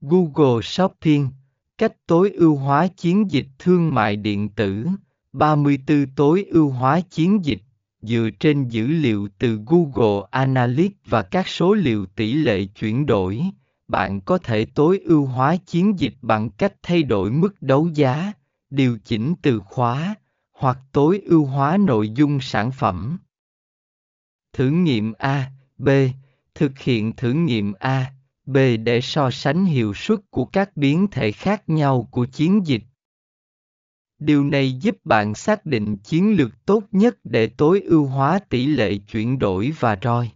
Google Shopping, cách tối ưu hóa chiến dịch thương mại điện tử, 34 tối ưu hóa chiến dịch, dựa trên dữ liệu từ Google Analytics và các số liệu tỷ lệ chuyển đổi, bạn có thể tối ưu hóa chiến dịch bằng cách thay đổi mức đấu giá, điều chỉnh từ khóa, hoặc tối ưu hóa nội dung sản phẩm. Thử nghiệm A, B, thực hiện thử nghiệm A, B để so sánh hiệu suất của các biến thể khác nhau của chiến dịch. Điều này giúp bạn xác định chiến lược tốt nhất để tối ưu hóa tỷ lệ chuyển đổi và ROI.